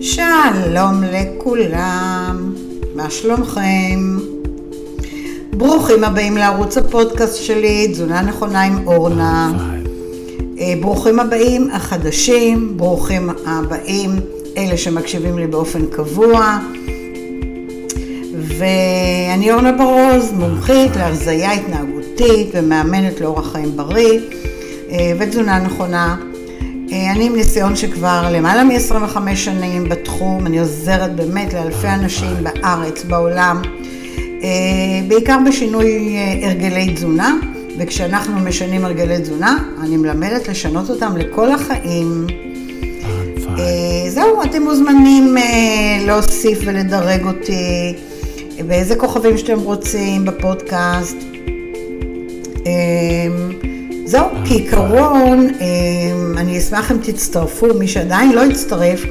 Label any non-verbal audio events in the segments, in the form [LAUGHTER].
שלום לכולם, מה שלומכם? ברוכים הבאים לערוץ הפודקאסט שלי, תזונה נכונה עם אורנה. אה, ברוכים הבאים החדשים, ברוכים הבאים אלה שמקשיבים לי באופן קבוע. ואני אורנה ברוז, מומחית להרזייה התנהגותית ומאמנת לאורח חיים בריא אה, ותזונה נכונה. אה, אני עם ניסיון שכבר למעלה מ-25 שנים בתחום, אני עוזרת באמת לאלפי אנשים בארץ, בעולם, אה, בעיקר בשינוי הרגלי תזונה, וכשאנחנו משנים הרגלי תזונה, אני מלמדת לשנות אותם לכל החיים. זהו, אתם מוזמנים להוסיף ולדרג אותי. ואיזה כוכבים שאתם רוצים בפודקאסט. זהו, כעיקרון, אמ, אני אשמח אם תצטרפו, מי שעדיין לא הצטרף,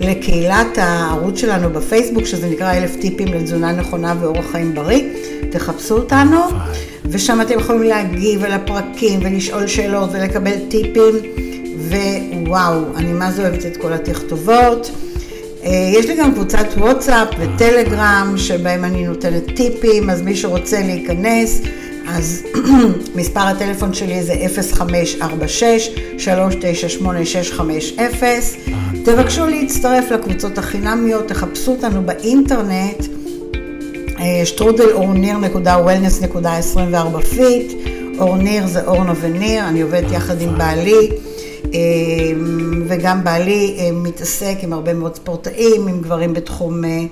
לקהילת הערוץ שלנו בפייסבוק, שזה נקרא אלף טיפים לתזונה נכונה ואורח חיים בריא. תחפשו אותנו, ושם אתם יכולים להגיב על הפרקים ולשאול שאלות ולקבל טיפים, ווואו, אני מה זה אוהבת את כל התכתובות. אה, יש לי גם קבוצת וואטסאפ וטלגרם שבהם אני נותנת טיפים, אז מי שרוצה להיכנס, אז [CLEARS THROAT] מספר הטלפון שלי זה 0546-398-650. תבקשו להצטרף לקבוצות החינמיות, תחפשו אותנו באינטרנט, שטרודל אורניר.wellness.24 fit, אורניר זה אורנה וניר, אני עובדת יחד עם בעלי. אמ, וגם בעלי אה, מתעסק עם הרבה מאוד ספורטאים, עם גברים בתחום אה, אה,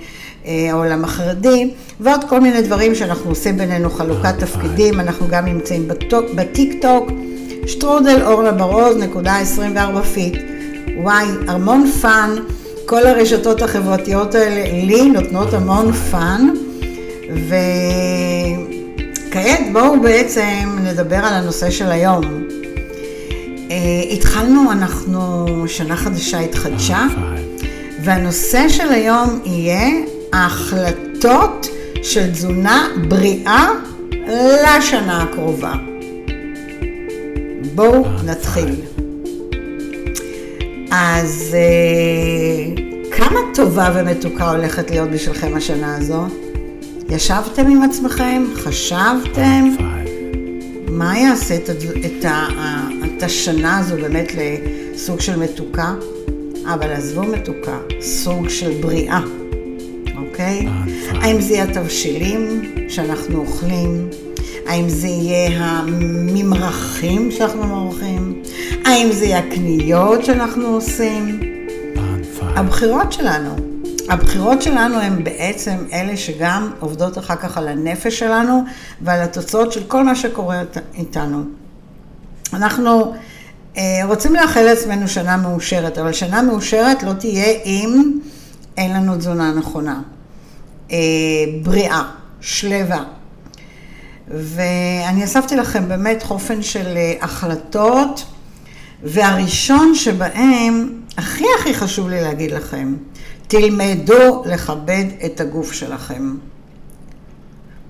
העולם החרדי, ועוד כל מיני דברים שאנחנו עושים בינינו חלוקת תפקידים, אנחנו גם נמצאים בטיק טוק, שטרודל אורנה ברוז, נקודה 24 fit. וואי, המון fun, כל הרשתות החברתיות האלה לי נותנות המון fun, וכעת בואו בעצם נדבר על הנושא של היום. Uh, התחלנו, אנחנו, שנה חדשה התחדשה, והנושא של היום יהיה ההחלטות של תזונה בריאה לשנה הקרובה. בואו נתחיל. אז uh, כמה טובה ומתוקה הולכת להיות בשבילכם השנה הזו? ישבתם עם עצמכם? חשבתם? מה יעשה את, את, את השנה הזו באמת לסוג של מתוקה? אבל עזבו מתוקה, סוג של בריאה, אוקיי? האם זה יהיה התבשילים שאנחנו אוכלים? האם זה יהיה הממרחים שאנחנו מורחים? האם זה יהיה הקניות שאנחנו עושים? הבחירות שלנו. הבחירות שלנו הן בעצם אלה שגם עובדות אחר כך על הנפש שלנו ועל התוצאות של כל מה שקורה איתנו. אנחנו אה, רוצים לאחל לעצמנו שנה מאושרת, אבל שנה מאושרת לא תהיה אם אין לנו תזונה נכונה. אה, בריאה, שלווה. ואני אספתי לכם באמת חופן של אה, החלטות, והראשון שבהם, הכי הכי חשוב לי להגיד לכם, תלמדו לכבד את הגוף שלכם.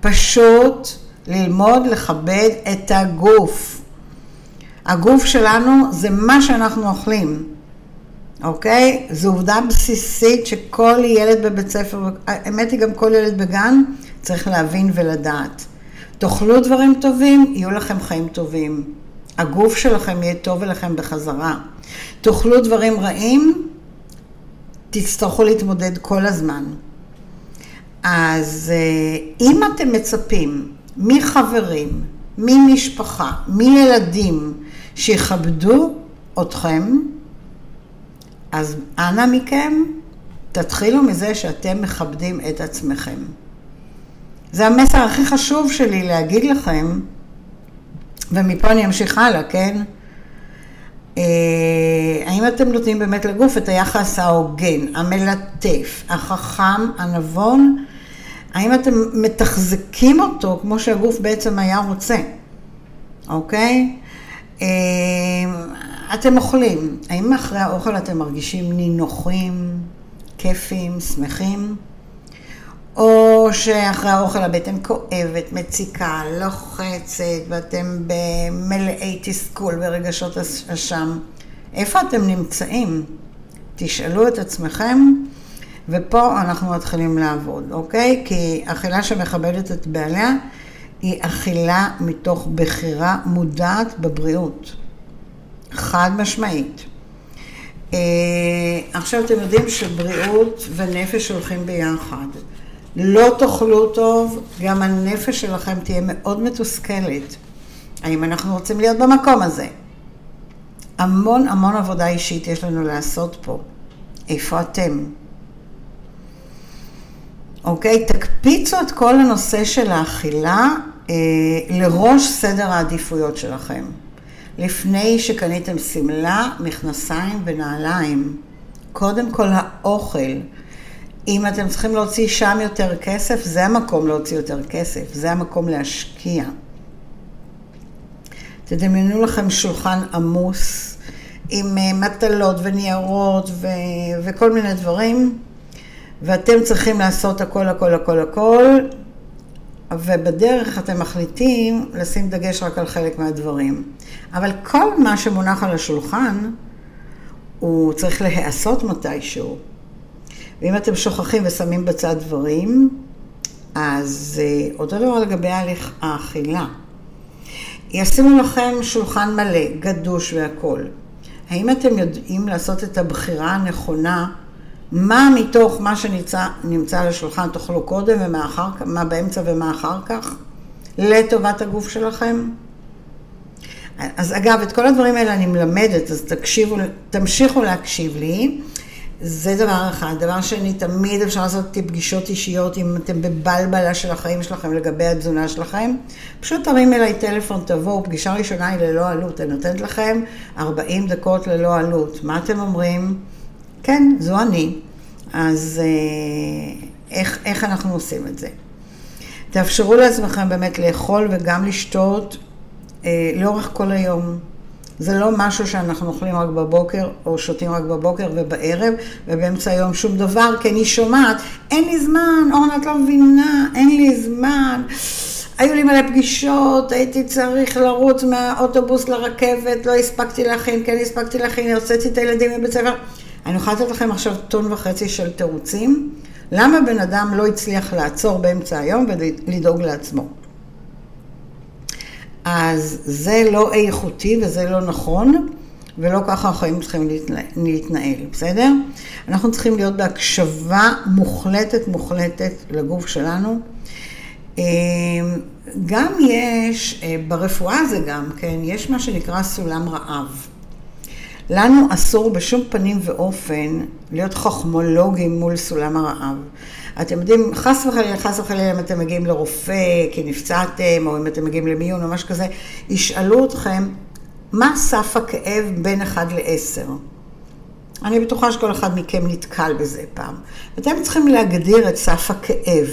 פשוט ללמוד לכבד את הגוף. הגוף שלנו זה מה שאנחנו אוכלים, אוקיי? זו עובדה בסיסית שכל ילד בבית ספר, האמת היא גם כל ילד בגן, צריך להבין ולדעת. תאכלו דברים טובים, יהיו לכם חיים טובים. הגוף שלכם יהיה טוב אליכם בחזרה. תאכלו דברים רעים, תצטרכו להתמודד כל הזמן. אז אה, אם אתם מצפים מחברים, ממשפחה, מילדים, שיכבדו אתכם, אז אנא מכם, תתחילו מזה שאתם מכבדים את עצמכם. זה המסר הכי חשוב שלי להגיד לכם, ומפה אני אמשיך הלאה, כן? אה, האם אתם נותנים באמת לגוף את היחס ההוגן, המלטף, החכם, הנבון? האם אתם מתחזקים אותו כמו שהגוף בעצם היה רוצה, אוקיי? אתם אוכלים, האם אחרי האוכל אתם מרגישים נינוחים, כיפים, שמחים? או שאחרי האוכל הבטן כואבת, מציקה, לוחצת, ואתם במלאי תסכול ורגשות אשם. איפה אתם נמצאים? תשאלו את עצמכם, ופה אנחנו מתחילים לעבוד, אוקיי? כי אכילה שמכבדת את בעליה היא אכילה מתוך בחירה מודעת בבריאות. חד משמעית. אה, עכשיו אתם יודעים שבריאות ונפש הולכים ביחד. לא תאכלו טוב, גם הנפש שלכם תהיה מאוד מתוסכלת. האם אנחנו רוצים להיות במקום הזה? המון המון עבודה אישית יש לנו לעשות פה. איפה אתם? אוקיי? תקפיצו את כל הנושא של האכילה אה, לראש סדר העדיפויות שלכם. לפני שקניתם שמלה, מכנסיים ונעליים. קודם כל האוכל. אם אתם צריכים להוציא שם יותר כסף, זה המקום להוציא יותר כסף, זה המקום להשקיע. תדמיינו לכם שולחן עמוס עם אה, מטלות וניירות ו... וכל מיני דברים, ואתם צריכים לעשות הכל, הכל, הכל, הכל, ובדרך אתם מחליטים לשים דגש רק על חלק מהדברים. אבל כל מה שמונח על השולחן, הוא צריך להיעשות מתישהו. ואם אתם שוכחים ושמים בצד דברים, אז אה, אותו דבר לגבי הליך האכילה. ישימו לכם שולחן מלא, גדוש והכול. האם אתם יודעים לעשות את הבחירה הנכונה, מה מתוך מה שנמצא על השולחן תאכלו קודם ומה אחר, מה באמצע ומה אחר כך, לטובת הגוף שלכם? אז אגב, את כל הדברים האלה אני מלמדת, אז תקשיבו, תמשיכו להקשיב לי. זה דבר אחד. דבר שני, תמיד אפשר לעשות איתי פגישות אישיות אם אתם בבלבלה של החיים שלכם לגבי התזונה שלכם. פשוט תרים אליי טלפון, תבואו, פגישה ראשונה היא ללא עלות. אני נותנת לכם 40 דקות ללא עלות. מה אתם אומרים? כן, זו אני. אז אה, איך, איך אנחנו עושים את זה? תאפשרו לעצמכם באמת לאכול וגם לשתות אה, לאורך כל היום. זה לא משהו שאנחנו אוכלים רק בבוקר, או שותים רק בבוקר ובערב, ובאמצע היום שום דבר, כי אני שומעת, אין לי זמן, אורנה, את לא מבינה, אין לי זמן. היו לי מלא פגישות, הייתי צריך לרוץ מהאוטובוס לרכבת, לא הספקתי להכין, כן הספקתי להכין, הוצאתי את הילדים מבית ספר. אני יכולה לתת לכם עכשיו טון וחצי של תירוצים, למה בן אדם לא הצליח לעצור באמצע היום ולדאוג לעצמו. אז זה לא איכותי וזה לא נכון, ולא ככה החיים צריכים להתנהל, בסדר? אנחנו צריכים להיות בהקשבה מוחלטת מוחלטת לגוף שלנו. אמ, גם יש, אה, ברפואה זה גם, כן, יש מה שנקרא סולם רעב. לנו אסור בשום פנים ואופן להיות חכמולוגים מול סולם הרעב. אתם יודעים, חס וחלילה, חס וחלילה, אם אתם מגיעים לרופא כי נפצעתם, או אם אתם מגיעים למיון או משהו כזה, ישאלו אתכם, מה סף הכאב בין 1 ל-10? אני בטוחה שכל אחד מכם נתקל בזה פעם. אתם צריכים להגדיר את סף הכאב.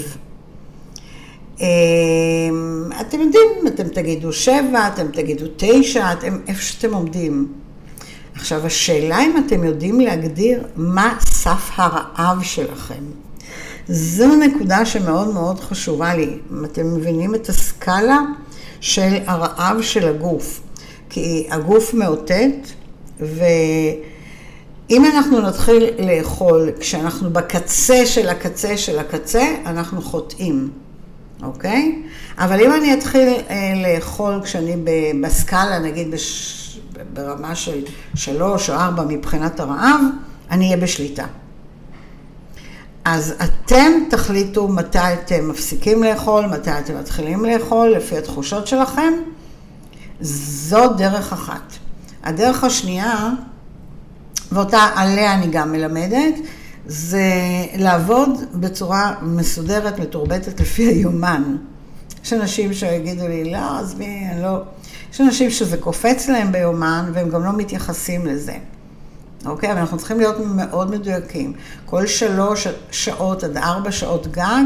אמ, אתם יודעים, אתם תגידו 7, אתם תגידו 9, אתם, איפה שאתם עומדים. עכשיו, השאלה אם אתם יודעים להגדיר מה סף הרעב שלכם. זו נקודה שמאוד מאוד חשובה לי. אתם מבינים את הסקאלה של הרעב של הגוף. כי הגוף מאותת, ואם אנחנו נתחיל לאכול כשאנחנו בקצה של הקצה של הקצה, אנחנו חוטאים, אוקיי? אבל אם אני אתחיל אה, לאכול כשאני בסקאלה, נגיד בש... ברמה של שלוש או ארבע מבחינת הרעב, אני אהיה בשליטה. אז אתם תחליטו מתי אתם מפסיקים לאכול, מתי אתם מתחילים לאכול, לפי התחושות שלכם. זו דרך אחת. הדרך השנייה, ואותה עליה אני גם מלמדת, זה לעבוד בצורה מסודרת, מתורבתת, לפי היומן. יש אנשים שיגידו לי, לא, עזבי, אני לא... יש אנשים שזה קופץ להם ביומן והם גם לא מתייחסים לזה. אוקיי? אבל אנחנו צריכים להיות מאוד מדויקים. כל שלוש שעות עד ארבע שעות גג,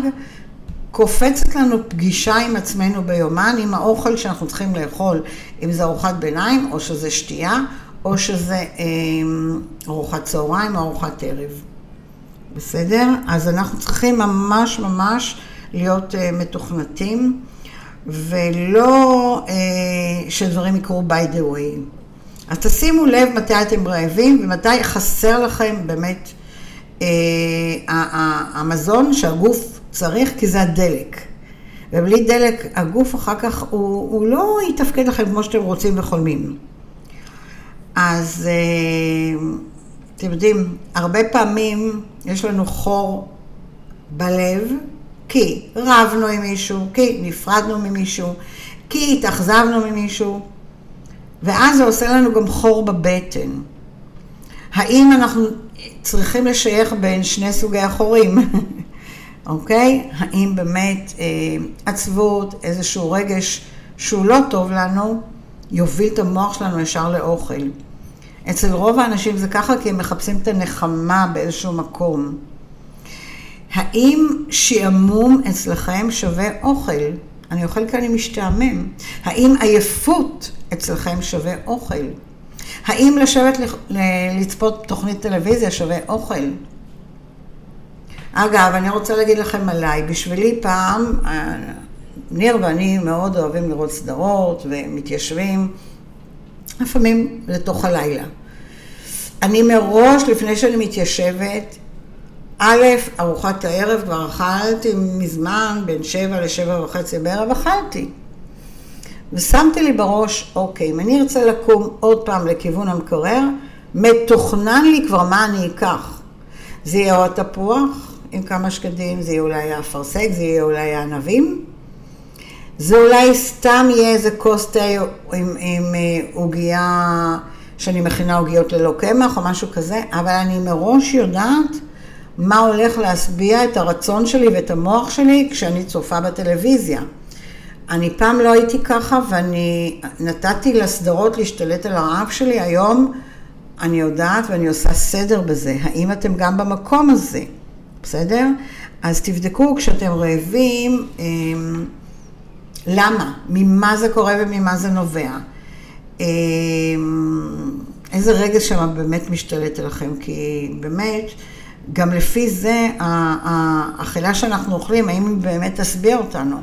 קופצת לנו פגישה עם עצמנו ביומן, עם האוכל שאנחנו צריכים לאכול, אם זה ארוחת ביניים, או שזה שתייה, או שזה אה, ארוחת צהריים או ארוחת ערב. בסדר? אז אנחנו צריכים ממש ממש להיות אה, מתוכנתים, ולא אה, שדברים יקרו by the way. אז תשימו לב מתי אתם רעבים ומתי חסר לכם באמת אה, המזון שהגוף צריך, כי זה הדלק. ובלי דלק הגוף אחר כך הוא, הוא לא יתפקד לכם כמו שאתם רוצים וחולמים. אז אה, אתם יודעים, הרבה פעמים יש לנו חור בלב, כי רבנו עם מישהו, כי נפרדנו ממישהו, כי התאכזבנו ממישהו, ואז זה עושה לנו גם חור בבטן. האם אנחנו צריכים לשייך בין שני סוגי החורים? [LAUGHS] אוקיי? האם באמת אה, עצבות, איזשהו רגש שהוא לא טוב לנו, יוביל את המוח שלנו ישר לאוכל. אצל רוב האנשים זה ככה כי הם מחפשים את הנחמה באיזשהו מקום. האם שעמום אצלכם שווה אוכל? אני אוכל כי אני משתעמם. האם עייפות אצלכם שווה אוכל? האם לשבת לצפות תוכנית טלוויזיה שווה אוכל? אגב, אני רוצה להגיד לכם עליי, בשבילי פעם, אה, ניר ואני מאוד אוהבים לראות סדרות ומתיישבים, לפעמים לתוך הלילה. אני מראש, לפני שאני מתיישבת, א', ארוחת הערב כבר אכלתי מזמן, בין שבע לשבע וחצי בערב, אכלתי. ושמתי לי בראש, אוקיי, אם אני ארצה לקום עוד פעם לכיוון המקרר, מתוכנן לי כבר מה אני אקח. זה יהיה או התפוח, עם כמה שקדים, זה יהיה אולי האפרסק, זה יהיה אולי הענבים. זה אולי סתם יהיה איזה כוס תה עם, אה, עוגייה, שאני מכינה עוגיות ללא קמח או משהו כזה, אבל אני מראש יודעת מה הולך להשביע את הרצון שלי ואת המוח שלי כשאני צופה בטלוויזיה. אני פעם לא הייתי ככה ואני נתתי לסדרות להשתלט על הרעב שלי, היום אני יודעת ואני עושה סדר בזה. האם אתם גם במקום הזה? בסדר? אז תבדקו כשאתם רעבים, אמ, למה? ממה זה קורה וממה זה נובע? אמ, איזה רגש שם באמת משתלט עליכם? כי באמת, גם לפי זה, האכילה שאנחנו אוכלים, האם היא באמת תשביע אותנו?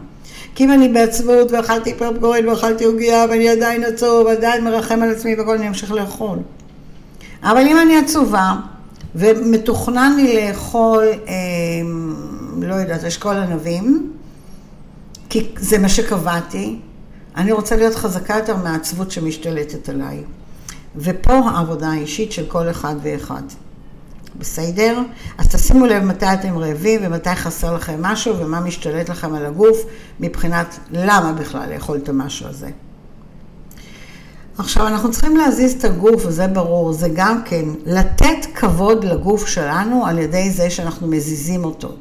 כי אם אני בעצבות ואכלתי פרפגורית ואכלתי עוגיה ואני עדיין עצוב ועדיין מרחם על עצמי והכל, אני אמשיך לאכול. אבל אם אני עצובה, ומתוכנן לי לאכול, אה, לא יודעת, אשכול ענבים, כי זה מה שקבעתי. אני רוצה להיות חזקה יותר מהעצבות שמשתלטת עליי. ופה העבודה האישית של כל אחד ואחד. בסדר? אז תשימו לב מתי אתם רעבים ומתי חסר לכם משהו ומה משתלט לכם על הגוף מבחינת למה בכלל לאכול את המשהו הזה. עכשיו, אנחנו צריכים להזיז את הגוף, וזה ברור, זה גם כן לתת כבוד לגוף שלנו על ידי זה שאנחנו מזיזים אותו.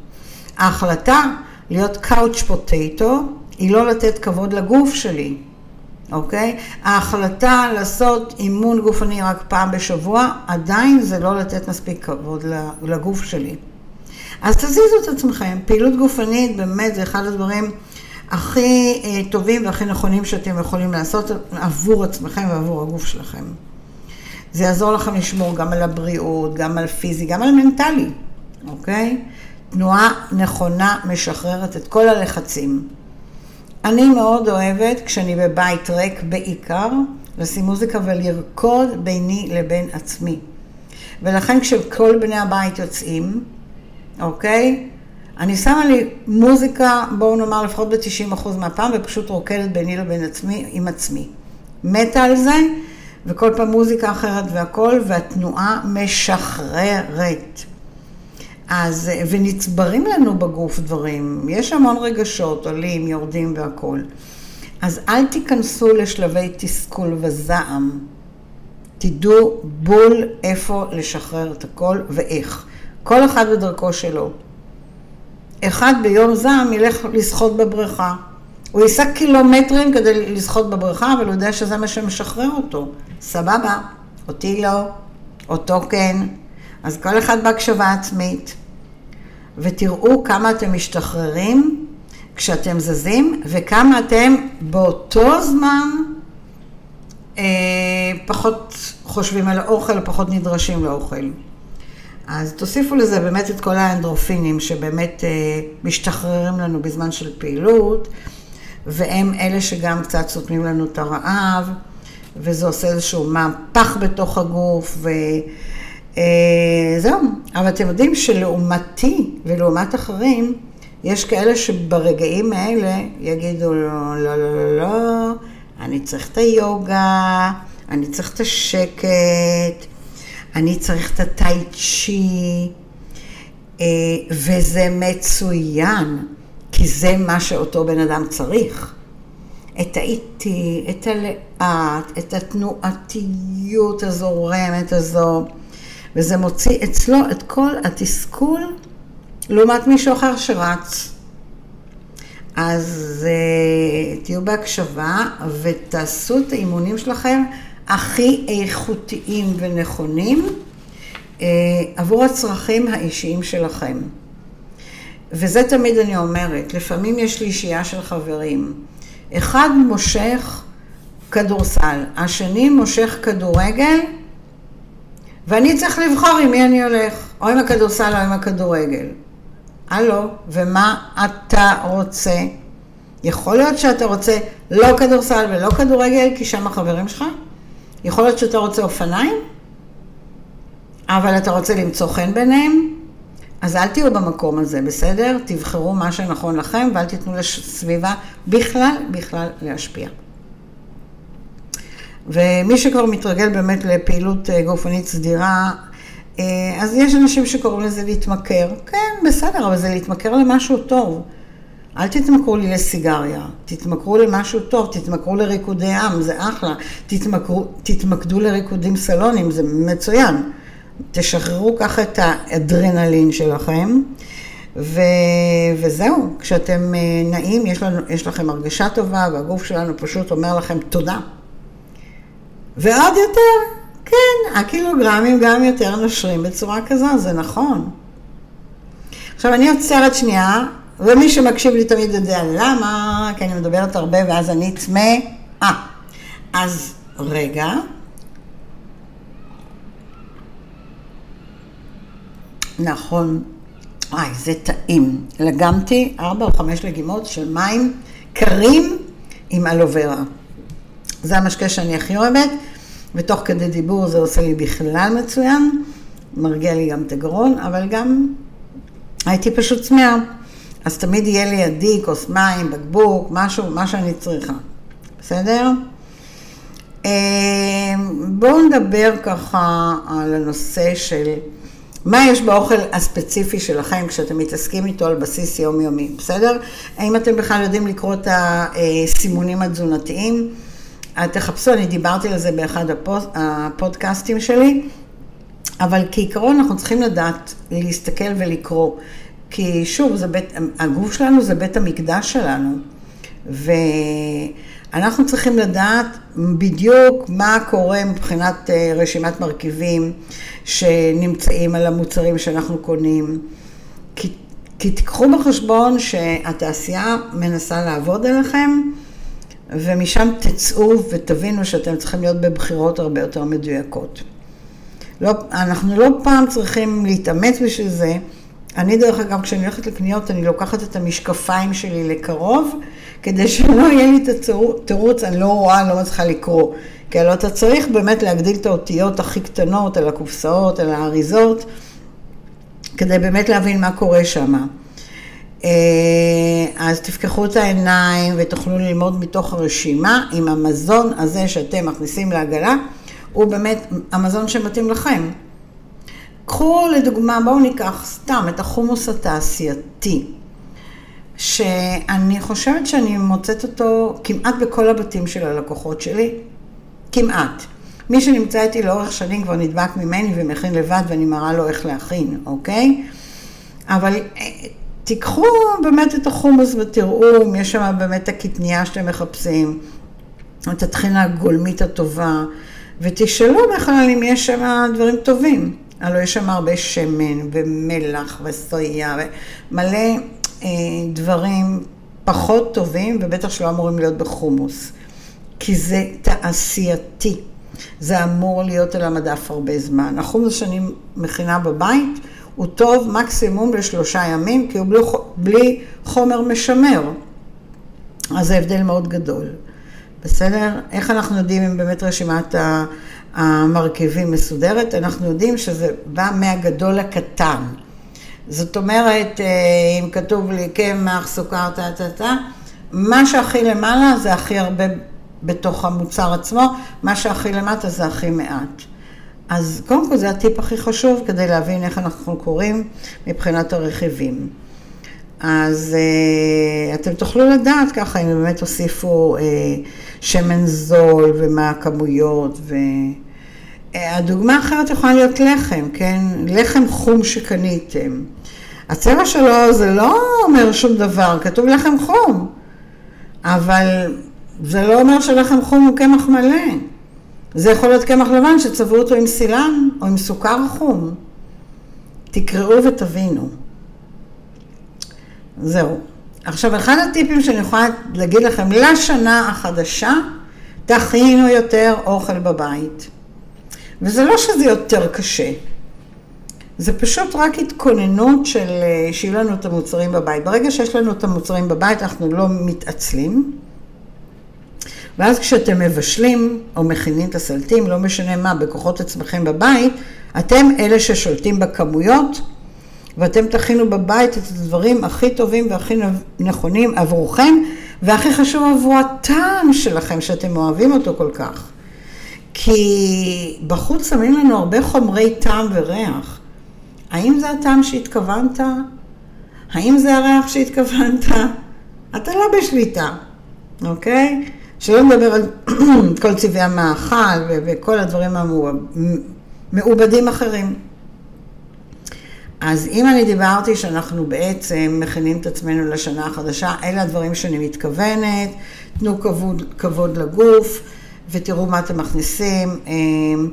ההחלטה להיות קאוץ' פוטטו היא לא לתת כבוד לגוף שלי, אוקיי? ההחלטה לעשות אימון גופני רק פעם בשבוע, עדיין זה לא לתת מספיק כבוד לגוף שלי. אז תזיזו את עצמכם. פעילות גופנית באמת זה אחד הדברים הכי אה, טובים והכי נכונים שאתם יכולים לעשות עבור עצמכם ועבור הגוף שלכם. זה יעזור לכם לשמור גם על הבריאות, גם על פיזי, גם על מנטלי, אוקיי? תנועה נכונה משחררת את כל הלחצים. אני מאוד אוהבת, כשאני בבית ריק בעיקר, לשים מוזיקה ולרקוד ביני לבין עצמי. ולכן כשכל בני הבית יוצאים, אוקיי? אני שמה לי מוזיקה, בואו נאמר לפחות ב-90% מהפעם, ופשוט רוקדת ביני לבין עצמי, עם עצמי. מתה על זה, וכל פעם מוזיקה אחרת והכל, והתנועה משחררת. אז, ונצברים לנו בגוף דברים, יש המון רגשות, עולים, יורדים והכול. אז אל תיכנסו לשלבי תסכול וזעם. תדעו בול איפה לשחרר את הכל ואיך. כל אחד בדרכו שלו. אחד ביום זעם ילך לשחות בבריכה. הוא ייסע קילומטרים כדי לשחות בבריכה, אבל הוא יודע שזה מה שמשחרר אותו. סבבה, אותי לא, אותו כן. אז כל אחד בהקשבה עצמית. ותראו כמה אתם משתחררים כשאתם זזים, וכמה אתם באותו זמן אה, פחות חושבים על האוכל, פחות נדרשים לאוכל. אז תוסיפו לזה באמת את כל האנדרופינים שבאמת אה, משתחררים לנו בזמן של פעילות, והם אלה שגם קצת סותמים לנו את הרעב, וזה עושה איזשהו מהפך בתוך הגוף, וזהו. אבל אתם יודעים שלעומתי ולעומת אחרים, יש כאלה שברגעים האלה יגידו, לא, לא, לא, לא, לא, אני צריך את היוגה, אני צריך את השקט, אני צריך את הטאי צ'י, אה, וזה מצוין, כי זה מה שאותו בן אדם צריך. את האיטי, את הלאט, את התנועתיות הזורמת הזו, וזה מוציא אצלו את כל התסכול לעומת מישהו אחר שרץ. אז uh, תהיו בהקשבה ותעשו את האימונים שלכם הכי איכותיים ונכונים uh, עבור הצרכים האישיים שלכם. וזה תמיד אני אומרת, לפעמים יש לי אישייה של חברים. אחד מושך כדורסל, השני מושך כדורגל, ואני צריך לבחור עם מי אני הולך, או עם הכדורסל או עם הכדורגל. הלו, ומה אתה רוצה? יכול להיות שאתה רוצה לא כדורסל ולא כדורגל, כי שם החברים שלך? יכול להיות שאתה רוצה אופניים? אבל אתה רוצה למצוא חן ביניהם? אז אל תהיו במקום הזה, בסדר? תבחרו מה שנכון לכם ואל תיתנו לסביבה בכלל, בכלל להשפיע. ומי שכבר מתרגל באמת לפעילות אה, גופנית סדירה, אה, אז יש אנשים שקוראים לזה להתמכר. כן, בסדר, אבל זה להתמכר למשהו טוב. אל תתמכרו לי לסיגריה, תתמכרו למשהו טוב, תתמכרו לריקודי עם, זה אחלה. תתמכרו, תתמקדו לריקודים סלונים, זה מצוין. תשחררו ככה את האדרנלין שלכם, ו... וזהו, כשאתם אה, נעים, יש, לנו, יש לכם הרגשה טובה, והגוף שלנו פשוט אומר לכם תודה. ועוד יותר, כן, הקילוגרמים גם יותר נושרים בצורה כזו, זה נכון. עכשיו אני עוצרת שנייה, ומי שמקשיב לי תמיד יודע למה, כי אני מדברת הרבה ואז אני צמא. אה, אז רגע. נכון. וואי, זה טעים. לגמתי ארבע או חמש לגימות של מים קרים עם אלוברה. זה המשקה שאני הכי אוהבת. ותוך כדי דיבור זה עושה לי בכלל מצוין, מרגיע לי גם את הגרון, אבל גם הייתי פשוט צמאה. אז תמיד יהיה לידי כוס מים, בקבוק, משהו, מה שאני צריכה. בסדר? אה, בואו נדבר ככה על הנושא של מה יש באוכל הספציפי שלכם כשאתם מתעסקים איתו על בסיס יומיומי, בסדר? האם אתם בכלל יודעים לקרוא את הסימונים התזונתיים? תחפשו, אני דיברתי על זה באחד הפוד, הפודקאסטים שלי, אבל כעיקרון אנחנו צריכים לדעת להסתכל ולקרוא, כי שוב, בית, הגוף שלנו זה בית המקדש שלנו, ואנחנו צריכים לדעת בדיוק מה קורה מבחינת אה, רשימת מרכיבים שנמצאים על המוצרים שאנחנו קונים. כי, כי תיקחו בחשבון שהתעשייה מנסה לעבוד עליכם, ומשם תצאו ותבינו שאתם צריכים להיות בבחירות הרבה יותר מדויקות. לא, אנחנו לא פעם צריכים להתאמץ בשביל זה. אני דרך אגב, כשאני הולכת לקניות, אני לוקחת את המשקפיים שלי לקרוב, כדי שלא יהיה לי את התירוץ, אני לא רואה, לא מצליחה לקרוא. כי הלוא אתה צריך באמת להגדיל את האותיות הכי קטנות על הקופסאות, על האריזות, כדי באמת להבין מה קורה שם. אה, אז תפקחו את העיניים ותוכלו ללמוד מתוך הרשימה אם המזון הזה שאתם מכניסים לעגלה הוא באמת המזון שמתאים לכם. קחו לדוגמה, בואו ניקח סתם את החומוס התעשייתי, שאני חושבת שאני מוצאת אותו כמעט בכל הבתים של הלקוחות שלי, כמעט. מי שנמצא איתי לאורך שנים כבר נדבק ממני ומכין לבד ואני מראה לו איך להכין, אוקיי? אבל אה, תיקחו באמת את החומוס ותראו אם יש שם באמת הקטנייה שאתם מחפשים, את התחינה הגולמית הטובה, ותשאלו בכלל אם יש שם דברים טובים. הלוא יש שם הרבה שמן ומלח וסויה ומלא אה, דברים פחות טובים ובטח שלא אמורים להיות בחומוס. כי זה תעשייתי. זה אמור להיות על המדף הרבה זמן. החומוס שאני מכינה בבית הוא טוב מקסימום לשלושה ימים, כי הוא בלי, בלי חומר משמר. אז זה הבדל מאוד גדול. בסדר? איך אנחנו יודעים אם באמת רשימת המרכיבים מסודרת? אנחנו יודעים שזה בא מהגדול לקטן. זאת אומרת, אה, אם כתוב לי קמח, סוכר, טה טה טה, מה שהכי למעלה זה הכי הרבה בתוך המוצר עצמו, מה שהכי למטה זה הכי מעט. אז קודם כל זה הטיפ הכי חשוב כדי להבין איך אנחנו קוראים מבחינת הרכיבים. אז uh, אתם תוכלו לדעת ככה אם באמת תוסיפו uh, שמן זול ומה הכמויות. והדוגמה uh, האחרת יכולה להיות לחם, כן? לחם חום שקניתם. הצבע שלו זה לא אומר שום דבר, כתוב לחם חום, אבל זה לא אומר שלחם חום הוא קמח מלא. זה יכול להיות קמח לבן שצבעו אותו עם סילן או עם סוכר חום. תקראו ותבינו. זהו. עכשיו, אחד הטיפים שאני יכולה להגיד לכם, לשנה החדשה, תכינו יותר אוכל בבית. וזה לא שזה יותר קשה, זה פשוט רק התכוננות של אה, שיהיו לנו את המוצרים בבית. ברגע שיש לנו את המוצרים בבית, אנחנו לא מתעצלים. ואז כשאתם מבשלים או מכינים את הסלטים, לא משנה מה, בכוחות עצמכם בבית, אתם אלה ששולטים בכמויות, ואתם תכינו בבית את הדברים הכי טובים והכי נכונים עבורכם, והכי חשוב עבור הטעם שלכם, שאתם אוהבים אותו כל כך. כי בחוץ שמים לנו הרבה חומרי טעם וריח. האם זה הטעם שהתכוונת? האם זה הריח שהתכוונת? אתה לא בשליטה, אוקיי? שלא נדבר על [CLEARS THROAT] כל צבעי המאכל וכל הדברים המעובדים אחרים. אז אם אני דיברתי שאנחנו בעצם מכינים את עצמנו לשנה החדשה, אלה הדברים שאני מתכוונת, תנו כבוד, כבוד לגוף ותראו מה אתם מכניסים. אמ,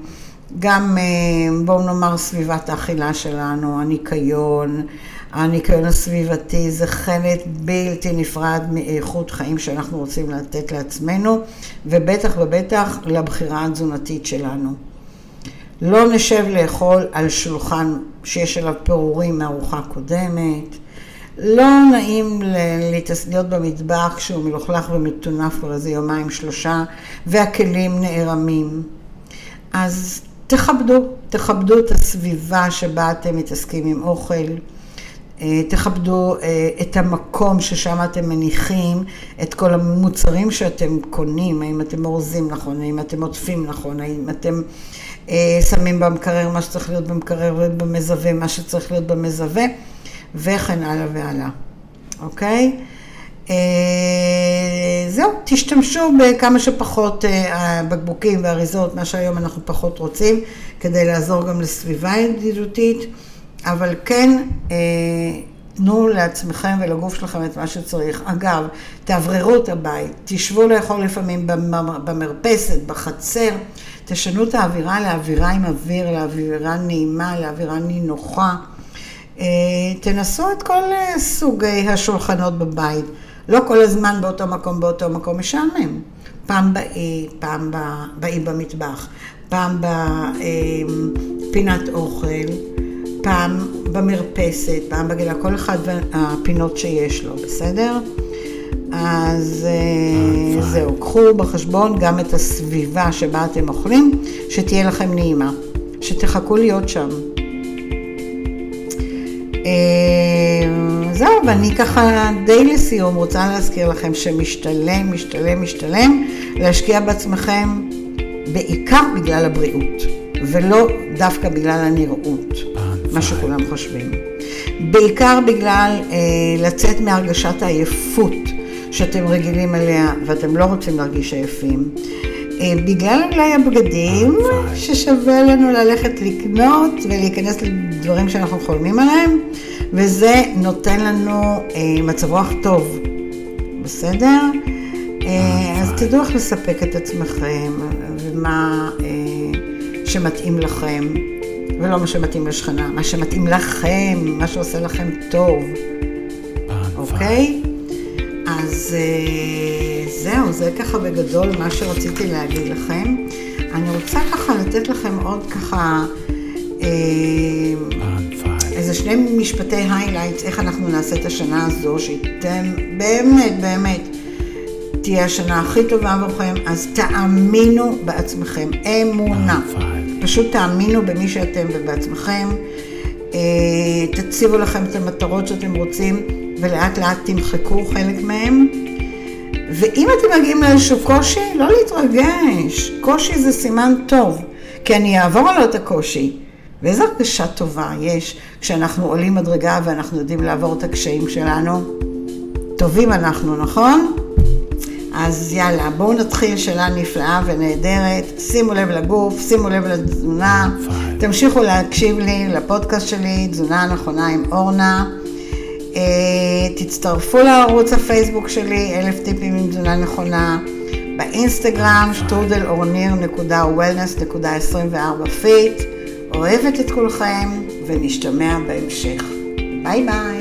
גם אמ, בואו נאמר סביבת האכילה שלנו, הניקיון, הניקיון הסביבתי זה חלק בלתי נפרד מאיכות חיים שאנחנו רוצים לתת לעצמנו, ובטח ובטח לבחירה התזונתית שלנו. לא נשב לאכול על שולחן שיש עליו פירורים מארוחה קודמת. לא נעים להיות במטבח כשהוא מלוכלך ומטונף כבר איזה יומיים שלושה והכלים נערמים. אז תכבדו, תכבדו את הסביבה שבה אתם מתעסקים עם אוכל. אה, תכבדו אה, את המקום ששם אתם מניחים את כל המוצרים שאתם קונים, האם אתם אורזים נכון, האם אתם עוטפים נכון, האם אתם אה, שמים במקרר מה שצריך להיות במקרר ובמזווה מה שצריך להיות במזווה, וכן הלאה והלאה, אוקיי? זהו, תשתמשו בכמה שפחות בקבוקים ואריזות, מה שהיום אנחנו פחות רוצים, כדי לעזור גם לסביבה ידידותית. אבל כן, אה, תנו לעצמכם ולגוף שלכם את מה שצריך. אגב, תאווררו את הבית, תשבו לאכול לפעמים במרפסת, בחצר, תשנו את האווירה לאווירה עם אוויר, לאווירה נעימה, לאווירה נינוחה. אה, תנסו את כל אה, סוגי השולחנות בבית. לא כל הזמן באותו מקום, באותו מקום משעמם. פעם באי, פעם באי במטבח, פעם בפינת אוכל. פעם במרפסת, פעם בגילה, כל אחד והפינות שיש לו, בסדר? אז אה, זהו, קחו בחשבון גם את הסביבה שבה אתם אוכלים, שתהיה לכם נעימה, שתחכו להיות שם. אה, זהו, ואני ככה די לסיום רוצה להזכיר לכם שמשתלם, משתלם, משתלם להשקיע בעצמכם בעיקר בגלל הבריאות, ולא דווקא בגלל הנראות. מה שכולם חושבים. בעיקר בגלל אה, לצאת מהרגשת העייפות שאתם רגילים אליה ואתם לא רוצים להרגיש עייפים. אה, בגלל אולי הבגדים ששווה לנו ללכת לקנות ולהיכנס לדברים שאנחנו חולמים עליהם, וזה נותן לנו אה, מצב רוח טוב, בסדר? אה, אז תדעו איך לספק את עצמכם ומה אה, שמתאים לכם. ולא מה שמתאים לשכנה, מה שמתאים לכם, מה שעושה לכם טוב, אוקיי? אז אה, זהו, זה ככה בגדול מה שרציתי להגיד לכם. אני רוצה ככה לתת לכם עוד ככה אה, איזה שני משפטי highlights, איך אנחנו נעשה את השנה הזו, שאתם באמת, באמת, תהיה השנה הכי טובה עבורכם, אז תאמינו בעצמכם, אמונה. פשוט תאמינו במי שאתם ובעצמכם. אה, תציבו לכם את המטרות שאתם רוצים, ולאט לאט תמחקו חלק מהם. ואם אתם מגיעים לאיזשהו קושי, לא להתרגש. קושי זה סימן טוב, כי אני אעבור עליו את הקושי. ואיזו הרגשה טובה יש כשאנחנו עולים מדרגה ואנחנו יודעים לעבור את הקשיים שלנו. טובים אנחנו, נכון? אז יאללה, בואו נתחיל שאלה נפלאה ונהדרת. שימו לב לגוף, שימו לב לתזונה. תמשיכו להקשיב לי לפודקאסט שלי, תזונה נכונה עם אורנה. אה, תצטרפו לערוץ הפייסבוק שלי, אלף טיפים עם תזונה נכונה. באינסטגרם, שטרודל אורניר.wellness.24 fit. אוהבת את כולכם ונשתמע בהמשך. ביי ביי.